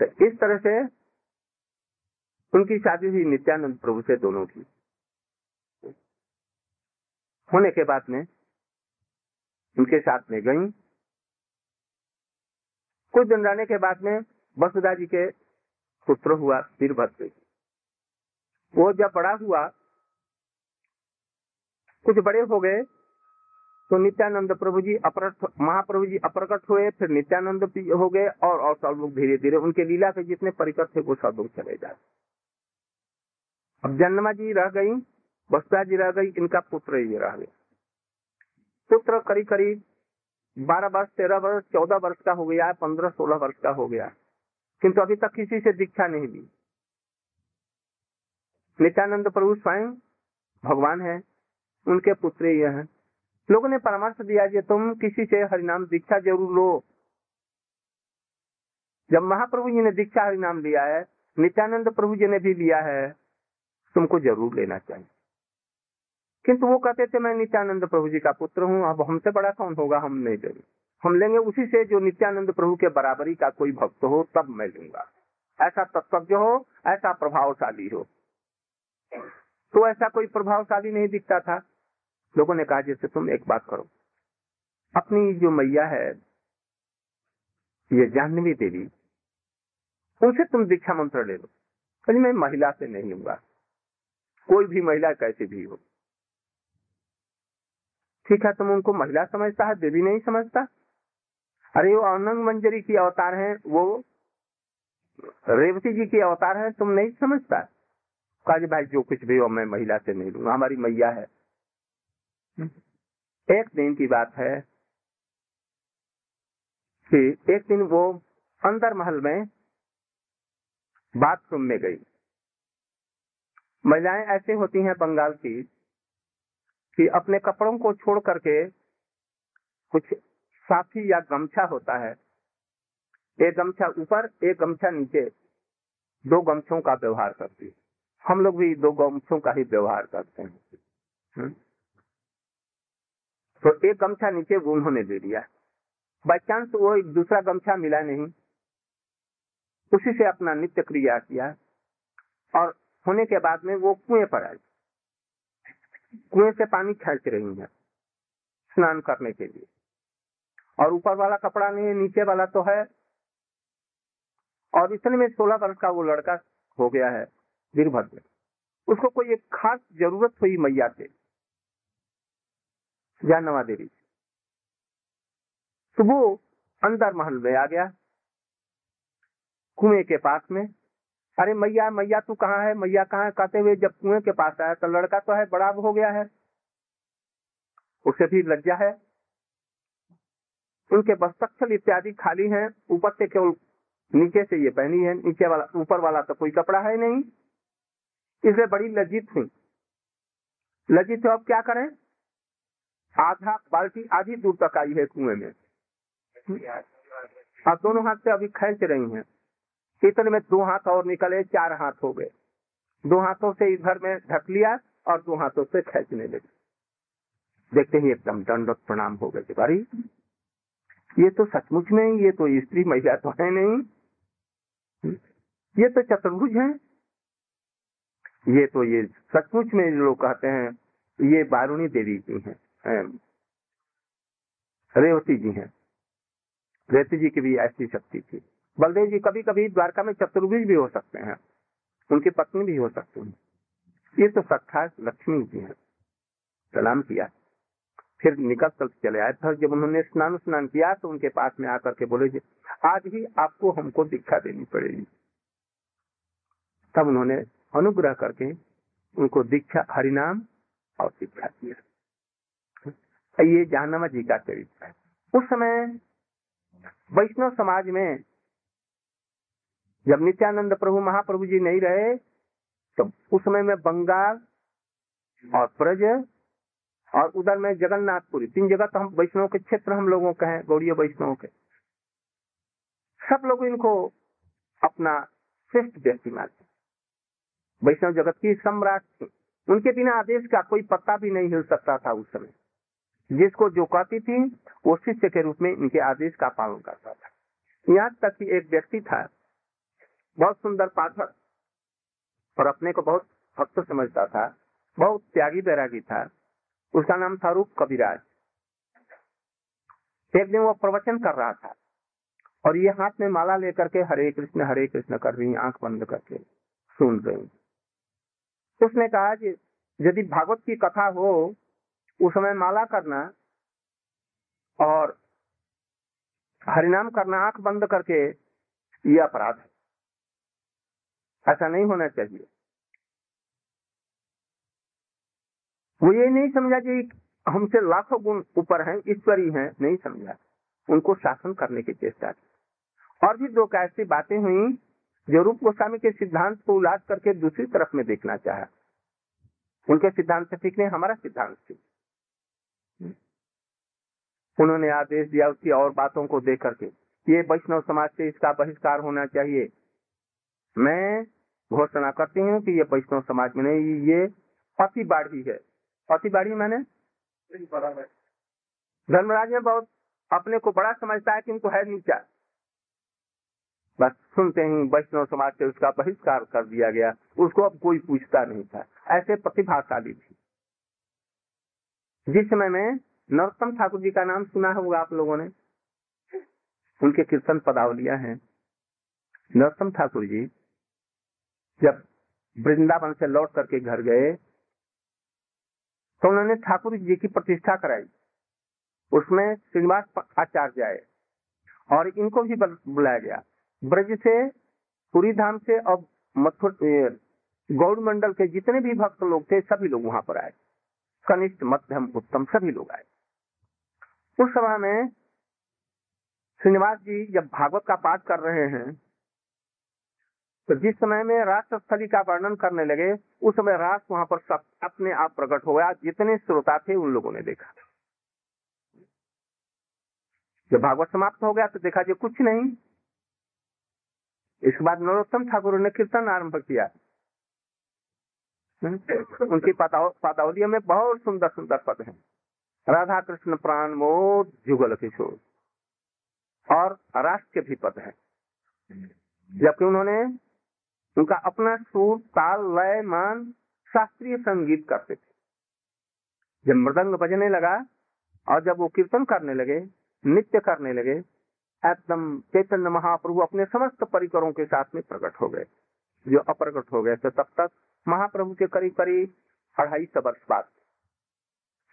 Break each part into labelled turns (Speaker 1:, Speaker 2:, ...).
Speaker 1: तो इस तरह से उनकी शादी हुई नित्यानंद प्रभु से दोनों की। होने के बाद में उनके साथ में गई। कुछ दिन रहने के बाद में वसुधा जी के पुत्र हुआ वीरभद्र वो जब बड़ा हुआ, कुछ बड़े हो गए तो नित्यानंद प्रभु जी अपरट महाप्रभु जी अप्रकट हुए, फिर नित्यानंद हो गए और और सब लोग धीरे धीरे उनके लीला के जितने परिकर थे वो सब लोग चले जाते अब जन्मा जी रह गई बसुधा जी रह गई, इनका पुत्र ही रह गया। पुत्र करीब करीब बारह वर्ष, तेरह वर्ष, चौदह वर्ष का हो गया, पंद्रह सोलह वर्ष का हो गया। किंतु अभी तक किसी से दीक्षा नहीं ली। नित्यानंद प्रभु स्वयं भगवान है, उनके पुत्र यह हैं। लोगों ने परामर्श दिया कि तुम किसी से हरिनाम दीक्षा ज़रूर लो। जब महाप्रभु जी ने दीक्षा हरिनाम लिया है, नित्यानंद प्रभु जी ने भी लिया है, तुमको ज़रूर लेना चाहिए। किंतु वो कहते थे, मैं नित्यानंद प्रभु जी का पुत्र हूँ, अब हमसे बड़ा कौन होगा, हम नहीं लेंगे। हम लेंगे उसी से जो नित्यानंद प्रभु के बराबरी का कोई भक्त हो, तब मैं लूँगा। ऐसा तत्वज्ञ हो, ऐसा प्रभावशाली हो। तो ऐसा कोई प्रभावशाली नहीं दिखता था। लोगों ने कहा, जैसे तुम एक बात करो। अपनी जो मैया है, ये जाह्नवी देवी उनसे तुम दीक्षा मंत्र ले लो। कहीं मैं महिला से नहीं लूँगा कोई भी महिला कैसे भी हो। ठीक है, तुम उनको महिला समझता है, देवी नहीं समझता? अरे, वो अनंग मंजरी की अवतार है, वो रेवती जी की अवतार है, तुम नहीं समझता? कहा भाई, जो कुछ भी हो, मैं महिला से नहीं लूँगा हमारी मैया है। एक दिन की बात है कि एक दिन वो अंदर महल में बाथरूम में गई। महिलाएँ ऐसे होती हैं बंगाल की कि अपने कपड़ों को छोड़ करके कुछ साफी या गमछा होता है। एक गमछा ऊपर, एक गमछा नीचे। दो गमछों का व्यवहार करती। है हम लोग भी दो गमछों का ही व्यवहार करते हैं। हुँ? तो एक गमछा नीचे उन्होंने दे दिया। बाई चांस वो दूसरा गमछा मिला नहीं। उसी से अपना नित्य क्रिया किया और होने के बाद में वो कुएँ पर आई। कुएँ से पानी खींच रही है स्नान करने के लिए। और ऊपर वाला कपड़ा नहीं है नीचे वाला तो है। और इतने में सोलह वर्ष का वो लड़का हो गया है, वीरभद्र। उसको कोई एक खास ज़रूरत हुई मैया से। जानवा देवी। तो वो अंदर महल में आ गया। कुएँ के पास में, अरे मैया मैया, तू कहाँ है? मैया कहाँ है? कहते हुए जब कुएँ के पास आया तो लड़का तो है, बड़ा हो गया है। उसे भी लज्जा है। उनके बस्तक्षल इत्यादि खाली हैं। ऊपर से केवल नीचे से ये पहनी है। नीचे वाला, ऊपर वाला तो कोई कपड़ा है नहीं। इसलिए बड़ी लज्जित हुई। लज्जित अब क्या करें? आधा बाल्टी आधी दूर तक आई है कुएँ में। अब दोनों हाथ से अभी खेच रही हैं। इतने में दो हाथ और निकले, चार हाथ हो गए। दो हाथों से इधर में ढक लिया और दो हाथों से खींचने लगे। देखते ही एकदम दंडक प्रणाम हो गए भाई ये तो सचमुच में ये तो स्त्री महिला तो है नहीं। ये तो चतुर्भुज है। ये तो ये सचमुच में लोग कहते हैं, ये बारूणी देवी की हैं। रेवती जी हैं। रेवती जी की भी ऐसी शक्ति थी। बलदेव जी कभी कभी द्वारका में चतुर्भुज भी हो सकते हैं। उनकी पत्नी भी हो सकती है। ये तो सत्ता लक्ष्मी जी है। सलाम किया। फिर निकल कर चले आए। फिर जब उन्होंने स्नान स्नान किया तो उनके पास में आकर के बोले, जी, आज ही आपको हमको दीक्षा देनी पड़ेगी। तब उन्होंने अनुग्रह करके उनको दीक्षा, हरिनाम और दीक्षा दिया। ये जहानमा जी का चरित्र है। उस समय वैष्णव समाज में जब नित्यानंद प्रभु महाप्रभु जी नहीं रहे तो उस समय में बंगाल और ब्रज और उधर में जगन्नाथपुरी, तीन जगह तो हम वैष्णव के क्षेत्र हम लोगों के हैं, गौड़ीय वैष्णव के। सब लोग इनको अपना श्रेष्ठ व्यक्ति मानते वैष्णव जगत की सम्राट उनके बिना आदेश का कोई पत्ता भी नहीं हिल सकता था उस समय। जिसको जो कहती थी, वो शिष्य के रूप में इनके आदेश का पालन करता था। यहाँ तक कि एक व्यक्ति था, बहुत सुंदर पाठक और अपने को बहुत भक्त समझता था, बहुत त्यागी बैरागी था। उसका नाम था रूप कविराज। एक दिन वो प्रवचन कर रहा था, और ये हाथ में माला लेकर के हरे कृष्ण हरे कृष्ण कर रही, आँख बंद करके सुन रही। उसने कहा कि यदि भागवत की कथा हो उस समय माला करना और हरिनाम करना, आँख बंद करके ये अपराध है। ऐसा नहीं होना चाहिए। वो ये नहीं समझा कि हमसे लाखों गुण ऊपर हैं, ईश्वरी हैं, नहीं समझा। उनको शासन करने की चेष्टा की। और भी दो ऐसी बातें हुई जो रूप गोस्वामी के सिद्धांत को उलाट करके दूसरी तरफ़ में देखना चाहा। उनके सिद्धांत से ठीक नहीं हमारा सिद्धांत ठीक उन्होंने आदेश दिया उसकी और बातों को देख करके ये वैष्णव समाज से इसका बहिष्कार होना चाहिए। मैं घोषणा करती हूँ कि ये वैष्णव समाज में नहीं, ये अति बाढ़ी है। अति बाढ़ी मैंने? धर्मराज में बहुत। अपने को बड़ा समझता है कि इनको है नीचा बस सुनते ही वैष्णव समाज से उसका बहिष्कार कर दिया गया। उसको अब कोई पूछता नहीं था। ऐसे प्रतिभाशाली थी। जिस समय में नरोत्तम ठाकुर जी का नाम सुना होगा आप लोगों ने। उनके कीर्तन पदावलिया है। नरोत्तम ठाकुर जी जब वृंदावन से लौट करके घर गए तो उन्होंने ठाकुर जी की प्रतिष्ठा कराई। उसमें श्रीनिवास आचार्य आए और इनको भी बुलाया गया। ब्रज से, पुरी धाम से और मथुर गौर मंडल के जितने भी भक्त लोग थे, सभी लोग वहाँ पर आए। कनिष्ठ, मध्यम, उत्तम सभी लोग आए। उस सभा में श्रीनिवास जी जब भागवत का पाठ कर रहे हैं तो जिस समय में राष्ट्रस्थली का वर्णन करने लगे, उस समय राष्ट्र वहाँ पर सब अपने आप प्रकट हो गया। जितने श्रोता थे, उन लोगों ने देखा जब भागवत समाप्त हो गया तो देखा जो, कुछ नहीं। इसके बाद नरोत्तम ठाकुर ने कीर्तन आरंभ किया। उनकी पादावलियों में बहुत सुंदर सुंदर पद हैं। राधा कृष्ण प्राण मोद जुगल किशोर। और राष्ट्र के भी पद है। जबकि उन्होंने उनका अपना सुर, ताल, लय, मान शास्त्रीय संगीत करते थे। जब मृदंग बजने लगा और जब वो कीर्तन करने लगे, नृत्य करने लगे, एकदम चैतन्य महाप्रभु अपने समस्त परिकरों के साथ में प्रकट हो गए। जो अप्रकट हो गए तो तब तक महाप्रभु के करीब करीब अढ़ाई सौ वर्ष बाद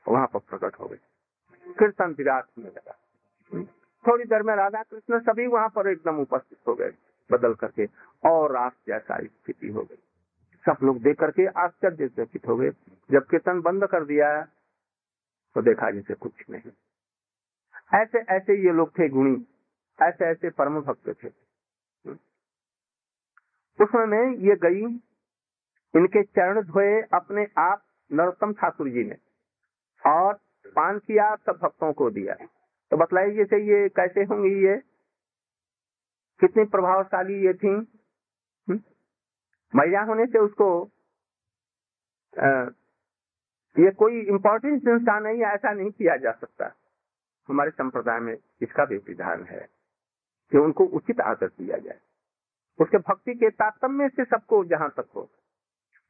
Speaker 1: वहाँ पर प्रकट हो गए। कीर्तन विराट होने लगा। थोड़ी देर में राधा कृष्ण सभी वहाँ पर एकदम उपस्थित हो गए, बदल करके और जैसा स्थिति हो गई। सब लोग देख करके आश्चर्यचकित हो गए। जब कीर्तन बंद कर दिया तो देखा जैसे कुछ नहीं। ऐसे ऐसे ये लोग थे गुणी ऐसे ऐसे परम भक्त थे। उसमें ये गई, इनके चरण धोए अपने आप नरोत्तम ठाकुर जी ने। और पान किया सब भक्तों को दिया। तो बतलाइए जैसे ये कैसे होंगी ये? कितनी प्रभावशाली ये थी? महिला होने से उसको आ, ये कोई इम्पोर्टेंट संस्था नहीं ऐसा नहीं किया जा सकता। हमारे संप्रदाय में इसका भी विधान है कि उनको उचित आदर दिया जाए। उसके भक्ति के तात्म्य से सबको जहाँ तक हो।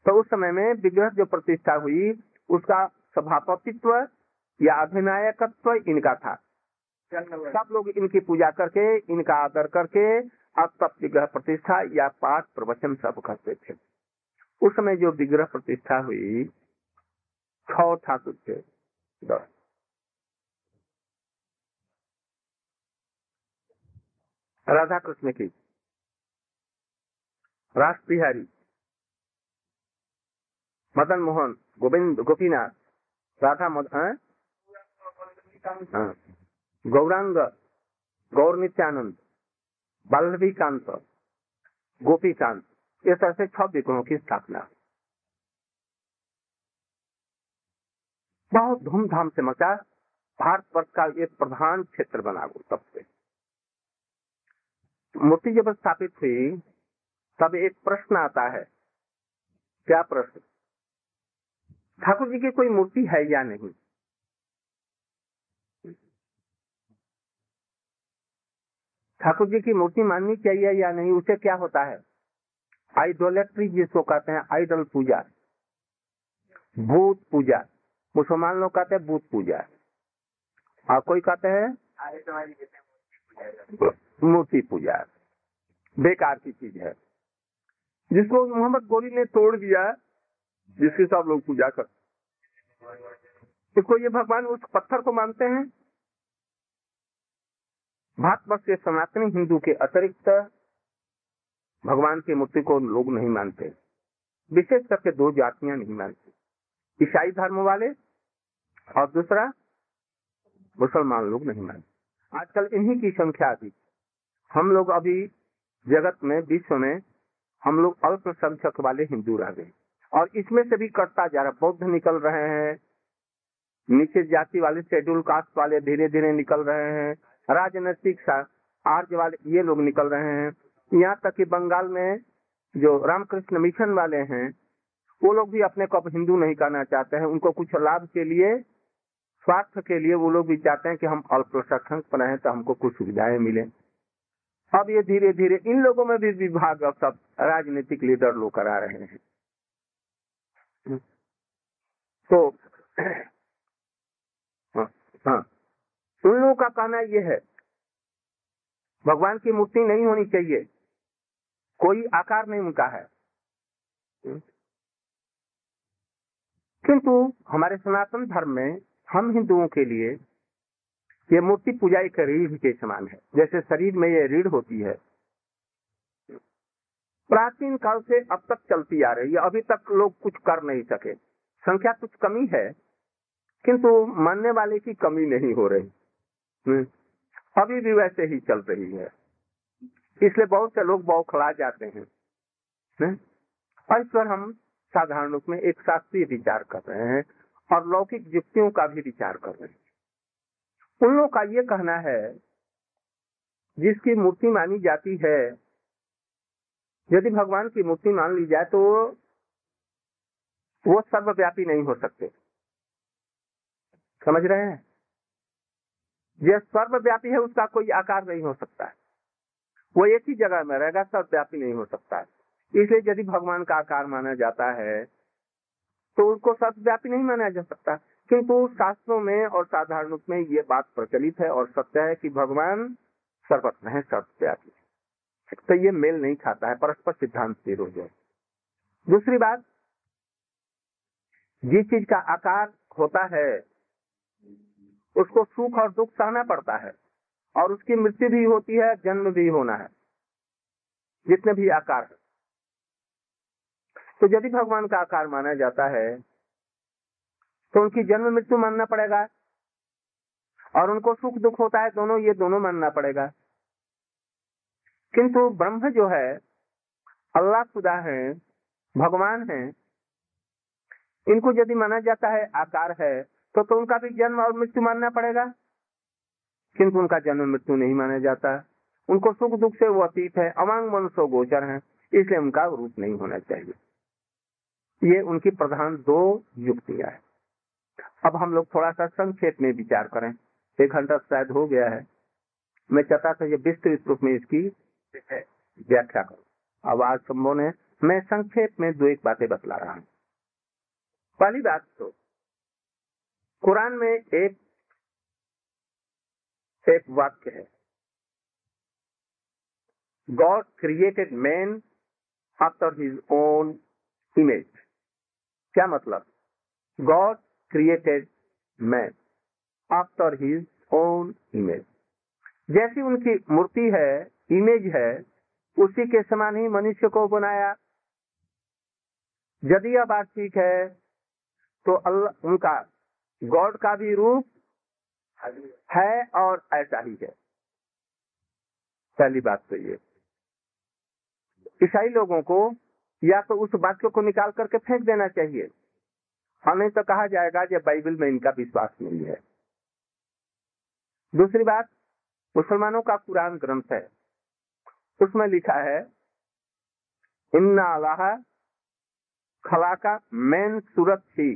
Speaker 1: तो उस समय में विग्रह जो प्रतिष्ठा हुई उसका सभापतित्व या अधिनायकत्व इनका था। सब लोग इनकी पूजा करके इनका आदर करके अब तक विग्रह प्रतिष्ठा या पाठ प्रवचन सब करते थे। उस समय जो विग्रह प्रतिष्ठा हुई छ ठाकुर थे राधा कृष्ण की। रास बिहारी मदन मोहन गोविंद गोपीनाथ राधा मदन गौरांग गौर नित्यानंद बल्लभी कांत गोपी कांत इस तरह से छह विग्रहों की स्थापना। बहुत धूमधाम से मचा भारतवर्ष का एक प्रधान क्षेत्र बना वो तब से। मूर्ति जब स्थापित हुई, तब एक प्रश्न आता है, क्या प्रश्न? ठाकुर जी की कोई मूर्ति है या नहीं? ठाकुर जी की मूर्ति माननी चाहिए या नहीं? उसे क्या होता है? आइडोलेट्री जिसको कहते हैं, आइडल पूजा। भूत पूजा। मुसलमान लोग कहते हैं भूत पूजा। और कोई कहते हैं? मूर्ति पूजा। बेकार की चीज़ है। जिसको मोहम्मद गोरी ने तोड़ दिया जिसकी सब लोग पूजा कर इसको ये भगवान उस पत्थर को मानते हैं? भारतवर्ष के सनातनी हिंदू के अतिरिक्त भगवान की मूर्ति को लोग नहीं मानते। विशेष करके दो जातियाँ नहीं मानती। ईसाई धर्म वाले और दूसरा मुसलमान लोग नहीं मानते। आजकल इन्हीं की संख्या अधिक हम लोग अभी जगत में, विश्व में हम लोग अल्पसंख्यक वाले हिंदू रह गए। और इसमें से भी कटता जा रहा बौद्ध निकल रहे हैं। नीचे जाति वाले शेड्यूल कास्ट वाले धीरे धीरे निकल रहे हैं। राजनैतिक आर्य वाले, ये लोग निकल रहे हैं। यहाँ तक कि बंगाल में जो रामकृष्ण मिशन वाले हैं, वो लोग भी अपने को अब हिंदू नहीं कहना चाहते हैं। उनको कुछ लाभ के लिए, स्वार्थ के लिए वो लोग भी चाहते हैं कि हम अल्पसंख्यक बनाए तो हमको कुछ सुविधाएँ मिले। अब ये धीरे धीरे इन लोगों में भी विभाग अब सब राजनीतिक लीडर लोग करा रहे हैं। तो हाँ, हाँ। उन लोगों का कहना यह है भगवान की मूर्ति नहीं होनी चाहिए। कोई आकार नहीं उनका है। किंतु हमारे सनातन धर्म में हम हिंदुओं के लिए ये मूर्ति पूजा एक रीढ़ के समान है। जैसे शरीर में ये रीढ़ होती है प्राचीन काल से अब तक चलती आ रही है। अभी तक लोग कुछ कर नहीं सके। संख्या कुछ कमी है, किंतु मानने वाले की कमी नहीं हो रही। हम्म। अभी भी वैसे ही चल रही है। इसलिए बहुत से लोग बौखला जाते हैं। हम्म। और इस पर हम साधारण रूप में एक शास्त्रीय विचार कर रहे हैं और लौकिक युक्तियों का भी विचार कर रहे हैं। उन लोगों का ये कहना है, जिसकी मूर्ति मानी जाती है यदि भगवान की मूर्ति मान ली जाए तो वो सर्वव्यापी नहीं हो सकते। समझ रहे हैं? यह सर्वव्यापी है, उसका कोई आकार नहीं हो सकता है। वो एक ही जगह में रहेगा, सर्वव्यापी नहीं हो सकता है। इसलिए यदि भगवान का आकार माना जाता है तो उसको सर्वव्यापी नहीं माना जा सकता। किंतु शास्त्रों में और साधारण रूप में ये बात प्रचलित है और सत्य है कि भगवान सर्वत्र है, सर्वव्यापी। तो ये मेल नहीं खाता है, परस्पर सिद्धांत विरोध है। दूसरी बात, जिस चीज़ का आकार होता है, उसको सुख और दुख सहना पड़ता है, और उसकी मृत्यु भी होती है, जन्म भी होना है, जितने भी आकार तो यदि भगवान का आकार माना जाता है तो उनकी जन्म मृत्यु मानना पड़ेगा, और उनको सुख दुख होता है, दोनों, ये दोनों मानना पड़ेगा। किंतु ब्रह्म जो है, अल्लाह खुदा है, भगवान है, इनको यदि माना जाता है आकार है तो तो उनका भी जन्म और मृत्यु मानना पड़ेगा। किंतु उनका जन्म मृत्यु नहीं माना जाता। उनको सुख दुख से वो अतीत है अमांग मनुष्य गोचर है, इसलिए उनका रूप नहीं होना चाहिए। ये उनकी प्रधान दो युक्तियाँ है। अब हम लोग थोड़ा सा संक्षेप में विचार करें। एक घंटा शायद हो गया है। मैं चाहता था ये विस्तृत रूप में इसकी व्याख्या करो। अब आज संभव ने मैं संक्षेप में दो एक बातें बतला रहा हूँ। पहली बात तो कुरान में एक एक वाक्य है। God created man after his own image क्या मतलब? God created man after his own image जैसी उनकी मूर्ति है इमेज है, उसी के समान ही मनुष्य को बनाया। यदि यह बात ठीक है तो अल्लाह, उनका, गॉड का भी रूप है और ऐसा ही है। पहली बात तो ये। ईसाई लोगों को या तो उस वाक्य को निकाल करके फेंक देना चाहिए। हमें तो कहा जाएगा कि बाइबल में इनका विश्वास नहीं है। दूसरी बात, मुसलमानों का कुरान ग्रंथ है। उसमें लिखा है, इन्ना अल्लाह खला का मैन सूरत थी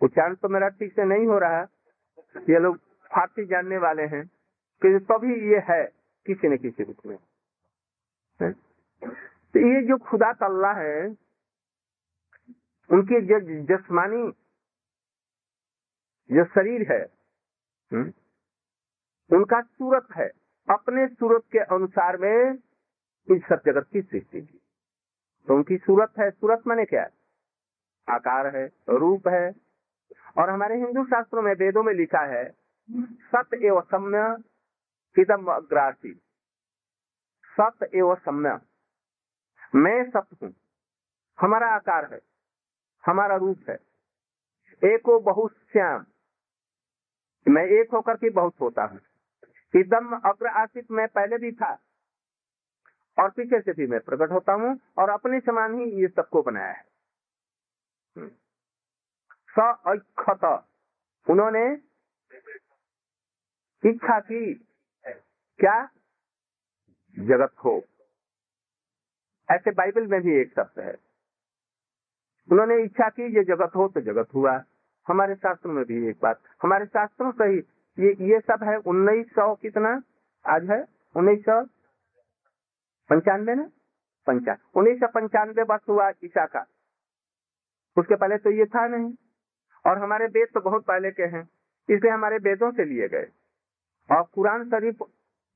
Speaker 1: उच्चारण तो मेरा ठीक से नहीं हो रहा ये लोग फारसी जानने वाले हैं कि तभी ये है किसी न किसी रूप में। तो ये जो खुदा तल्ला है, उनके जो जस्मानी, जो शरीर है हुँ? उनका सूरत है। अपने सूरत के अनुसार में इस सब जगत की सृष्टि की। तो उनकी सूरत है, सूरत माने क्या? है आकार है, रूप है। और हमारे हिंदू शास्त्रों में, वेदों में लिखा है सत्य एवं सम्य हिदम अग्रासी। सत्य एवं सम्य, मैं सत्य हूँ। हमारा आकार है, हमारा रूप है। एको बहुत श्याम मैं एक होकर के बहुत होता हूँ। एकदम अग्र आसित मैं पहले भी था और पीछे से भी मैं प्रकट होता हूँ और अपने समान ही ये सबको बनाया है। सत उन्होंने इच्छा की। क्या? जगत हो ऐसे बाइबल में भी एक शब्द है। उन्होंने इच्छा की, ये जगत हो तो जगत हुआ। हमारे शास्त्रों में भी एक बात। हमारे शास्त्रों से ही ये ये सब है उन्नीस सौ कितना? आज है उन्नीस सौ पंचानवे ना? पंचान उन्नीस सौ पंचानवे वर्ष हुआ ईशा का। उसके पहले तो ये था नहीं। और हमारे वेद तो बहुत पहले के हैं, इसलिए हमारे वेदों से लिए गए। और कुरान शरीफ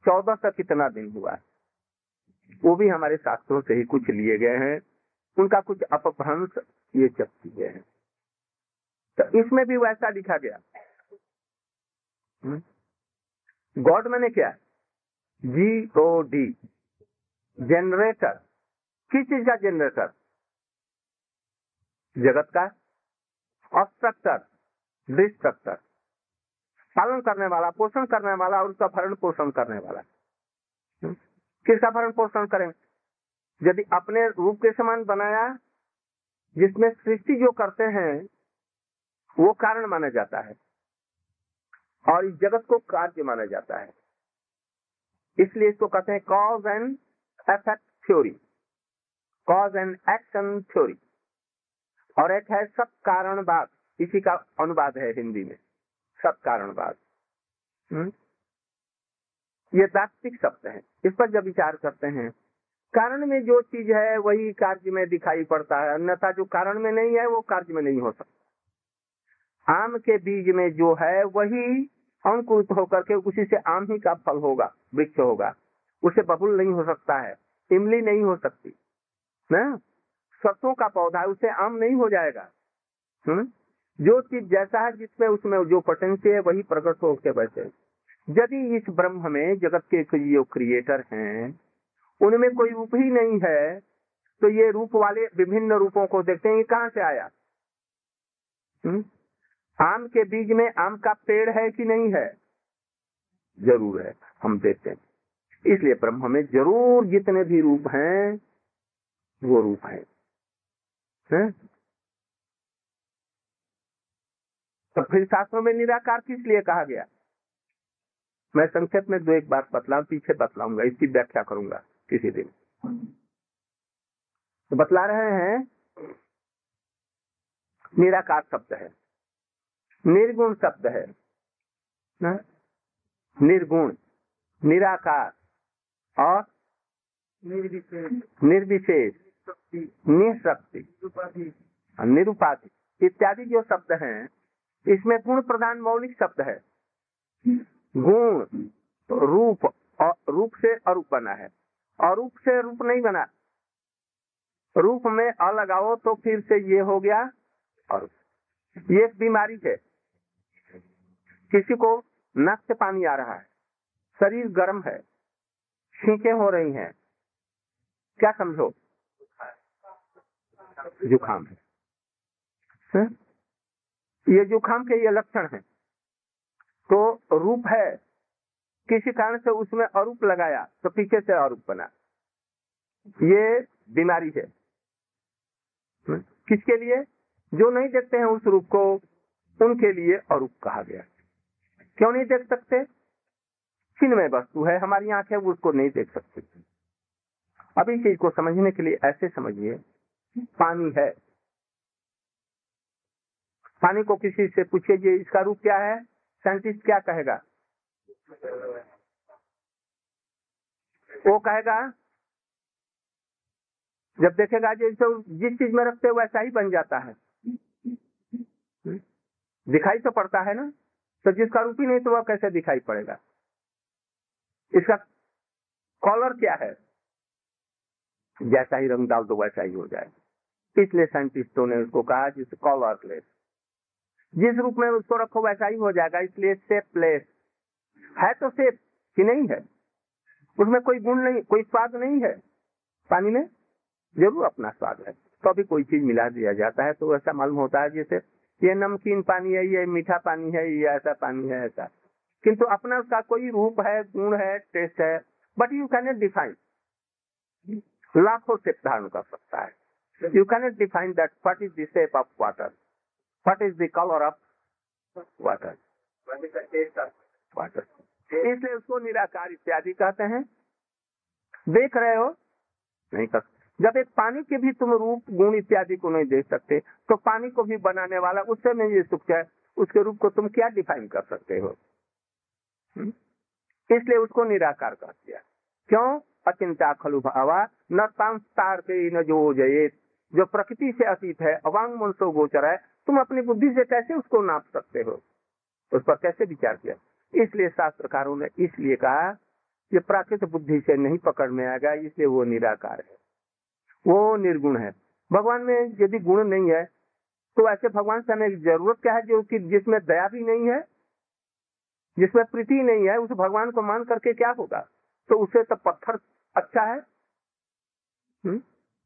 Speaker 1: चौदह सौ कितना दिन हुआ? वो भी हमारे शास्त्रों से ही कुछ लिए गए हैं। उनका कुछ अपभ्रंश ये सब चीज़ें हैं। तो इसमें भी वैसा लिखा गया। गॉड मैंने क्या? जी ओ डी जनरेटर किस चीज़ का जनरेटर जगत का? ऑब्स्ट्रक्टर डिस्ट्रक्टर पालन करने वाला, पोषण करने वाला और उसका भरण पोषण करने वाला। किसका भरण पोषण करें? यदि अपने रूप के समान बनाया, जिसमें सृष्टि जो करते हैं, वो कारण माना जाता है। और इस जगत को कार्य माना जाता है। इसलिए इसको कहते हैं cause and effect theory cause and action theory और एक है सब कारणवाद। इसी का अनुवाद है हिंदी में। सब कारणवाद। ये दार्शनिक शब्द है। इस पर जब विचार करते हैं, कारण में जो चीज़ है, वही कार्य में दिखाई पड़ता है। अन्यथा जो कारण में नहीं है, वो कार्य में नहीं हो सकता। आम के बीज में जो है, वही अंकुरित होकर के उसी से आम ही का फल होगा, वृक्ष होगा उसे बबुल नहीं हो सकता है, इमली नहीं हो सकती, ना सरसों का पौधा है, उसे आम नहीं हो जाएगा, हुँ? जो चीज़ जैसा है जिसमें उसमें जो पोटेंशियल है, वही प्रकट हो के बैठे यदि इस ब्रह्म में जगत के जो क्रिएटर हैं, उनमें कोई रूप ही नहीं है तो ये रूप वाले विभिन्न रूपों को देखते हैं कहाँ से आया हुँ? आम के बीज में आम का पेड़ है कि नहीं है? ज़रूर है हम देखते हैं। इसलिए ब्रह्म में ज़रूर जितने भी रूप हैं वो रूप है, है? तो फिर शास्त्रों में निराकार किस लिए कहा गया? मैं संक्षेप में दो एक बात बतलाऊ पीछे बतलाऊँगा इसकी व्याख्या करूँगा किसी दिन। तो बतला रहे हैं निराकार शब्द है। निर्गुण शब्द है। ना? निर्गुण निराकार और निर्विशेष। निशक्ति। निरुपाधि। इत्यादि जो शब्द हैं इसमें गुण प्रधान मौलिक शब्द है। गुण तो रूप और रूप से अरूप बना है। अरूप से रूप नहीं बना। रूप में अ लगाओ तो फिर से ये हो गया और ये एक बीमारी है। किसी को नक से पानी आ रहा है। शरीर गर्म है। छींके हो रही हैं। क्या समझो? जुखाम है, है? ये जुखाम के ये लक्षण है। तो रूप है किसी कारण से उसमें अरूप लगाया तो पीछे से अरूप बना। ये बीमारी है। किसके लिए? जो नहीं देखते हैं उस रूप को उनके लिए अरूप कहा गया। क्यों नहीं देख सकते? चिन्ह वस्तु है, हमारी आँखें उसको नहीं देख सकते। इस चीज़ को समझने के लिए ऐसे समझिए पानी है। पानी को किसी से पूछिए, इसका रूप क्या है? साइंटिस्ट क्या कहेगा? वो कहेगा, जब देखेगा जैसे जिस चीज़ में रखते हो, वैसा ही बन जाता है। दिखाई तो पड़ता है ना? तो जिसका रूप ही नहीं तो वह कैसे दिखाई पड़ेगा? इसका कॉलर क्या है? जैसा ही रंग डाल दो, वैसा ही हो जाए। इसलिए साइंटिस्टों ने उसको कहा जिस कॉलरलेस जिस रूप में उसको रखो, वैसा ही हो जाएगा। इसलिए सेपलेस है तो सेप कि नहीं है? उसमें कोई गुण नहीं, कोई स्वाद नहीं है। पानी में ज़रूर अपना स्वाद है। तो अभी कोई चीज़ मिला दिया जाता है तो ऐसा मालूम होता है जैसे ये नमकीन पानी है, ये मीठा पानी है, ये ऐसा पानी है, ऐसा। किंतु अपना उसका कोई रूप है, गुण है, टेस्ट है बट यू कैन डिफाइन लाखों से धारण कर सकता है। You can define that what is the shape of water what is the colour of water water इसलिए उसको निराकार इत्यादि कहते हैं। देख रहे हो? नहीं कर जब एक पानी के भी तुम रूप, गुण इत्यादि को नहीं देख सकते तो पानी को भी बनाने वाला उससे में ये सुख है? उसके रूप को तुम क्या डिफाइन कर सकते हो? इसलिए उसको निराकार कर दिया। क्यों? अचिंता खलु भावा, न संस्कार के न जो जये जो प्रकृति से अतीत है, अवांग मनसो गोचर है, तुम अपनी बुद्धि से कैसे उसको नाप सकते हो? उस पर कैसे विचार किया? इसलिए शास्त्रकारों ने इसलिए कहा कि प्राकृत बुद्धि से नहीं पकड़ में आएगा, इसलिए वो निराकार है। वो निर्गुण है। भगवान में यदि गुण नहीं है तो ऐसे भगवान से हमें ज़रूरत क्या है जो कि जिसमें दया भी नहीं है, जिसमें प्रीति नहीं है, उस भगवान को मान करके क्या होगा? तो उसे तो पत्थर अच्छा है। हुँ?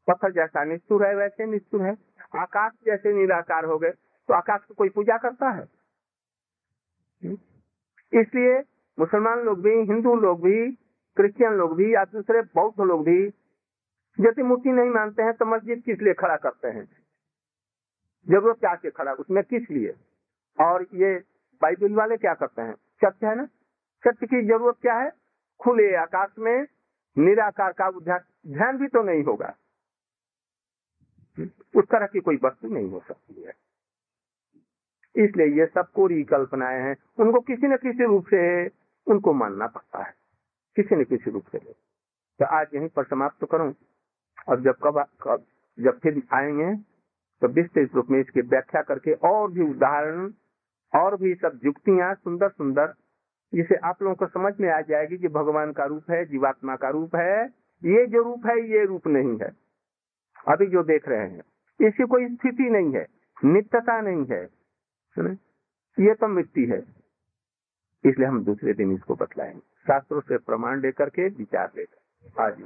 Speaker 1: पत्थर जैसा निष्ठुर है, वैसे निष्ठुर है। आकाश जैसे निराकार हो गए तो आकाश को कोई पूजा करता है। इसलिए मुसलमान लोग भी, हिंदू लोग भी, क्रिश्चियन लोग भी, या दूसरे बौद्ध लोग भी यदि मूर्ति नहीं मानते हैं तो मस्जिद किस लिए खड़ा करते हैं? ज़रूरत क्या के खड़ा, उसमें किस लिए? और ये बाइबल वाले क्या करते हैं? सत्य है ना? सत्य की ज़रूरत क्या है? खुले आकाश में निराकार का ध्यान भी तो नहीं होगा। उस तरह की कोई वस्तु नहीं हो सकती है। इसलिए ये सब कोरी कल्पनाएँ हैं। उनको किसी न किसी रूप से उनको मानना पड़ता है। किसी न किसी रूप से। तो आज यहीं पर समाप्त करूँ। और जब कब, जब फिर आएँगे तो विस्तृत रूप में इसकी व्याख्या करके और भी उदाहरण और भी सब युक्तियाँ सुंदर सुंदर जिसे आप लोगों को समझ में आ जाएगी कि भगवान का रूप है जीवात्मा का रूप है ये जो रूप है ये रूप नहीं है। अभी जो देख रहे हैं इसकी कोई स्थिति नहीं है नित्यता नहीं है ये तो मिट्टी है। इसलिए हम दूसरे दिन इसको बतलाएँगे। शास्त्रों से प्रमाण लेकर के विचार लेकर। आज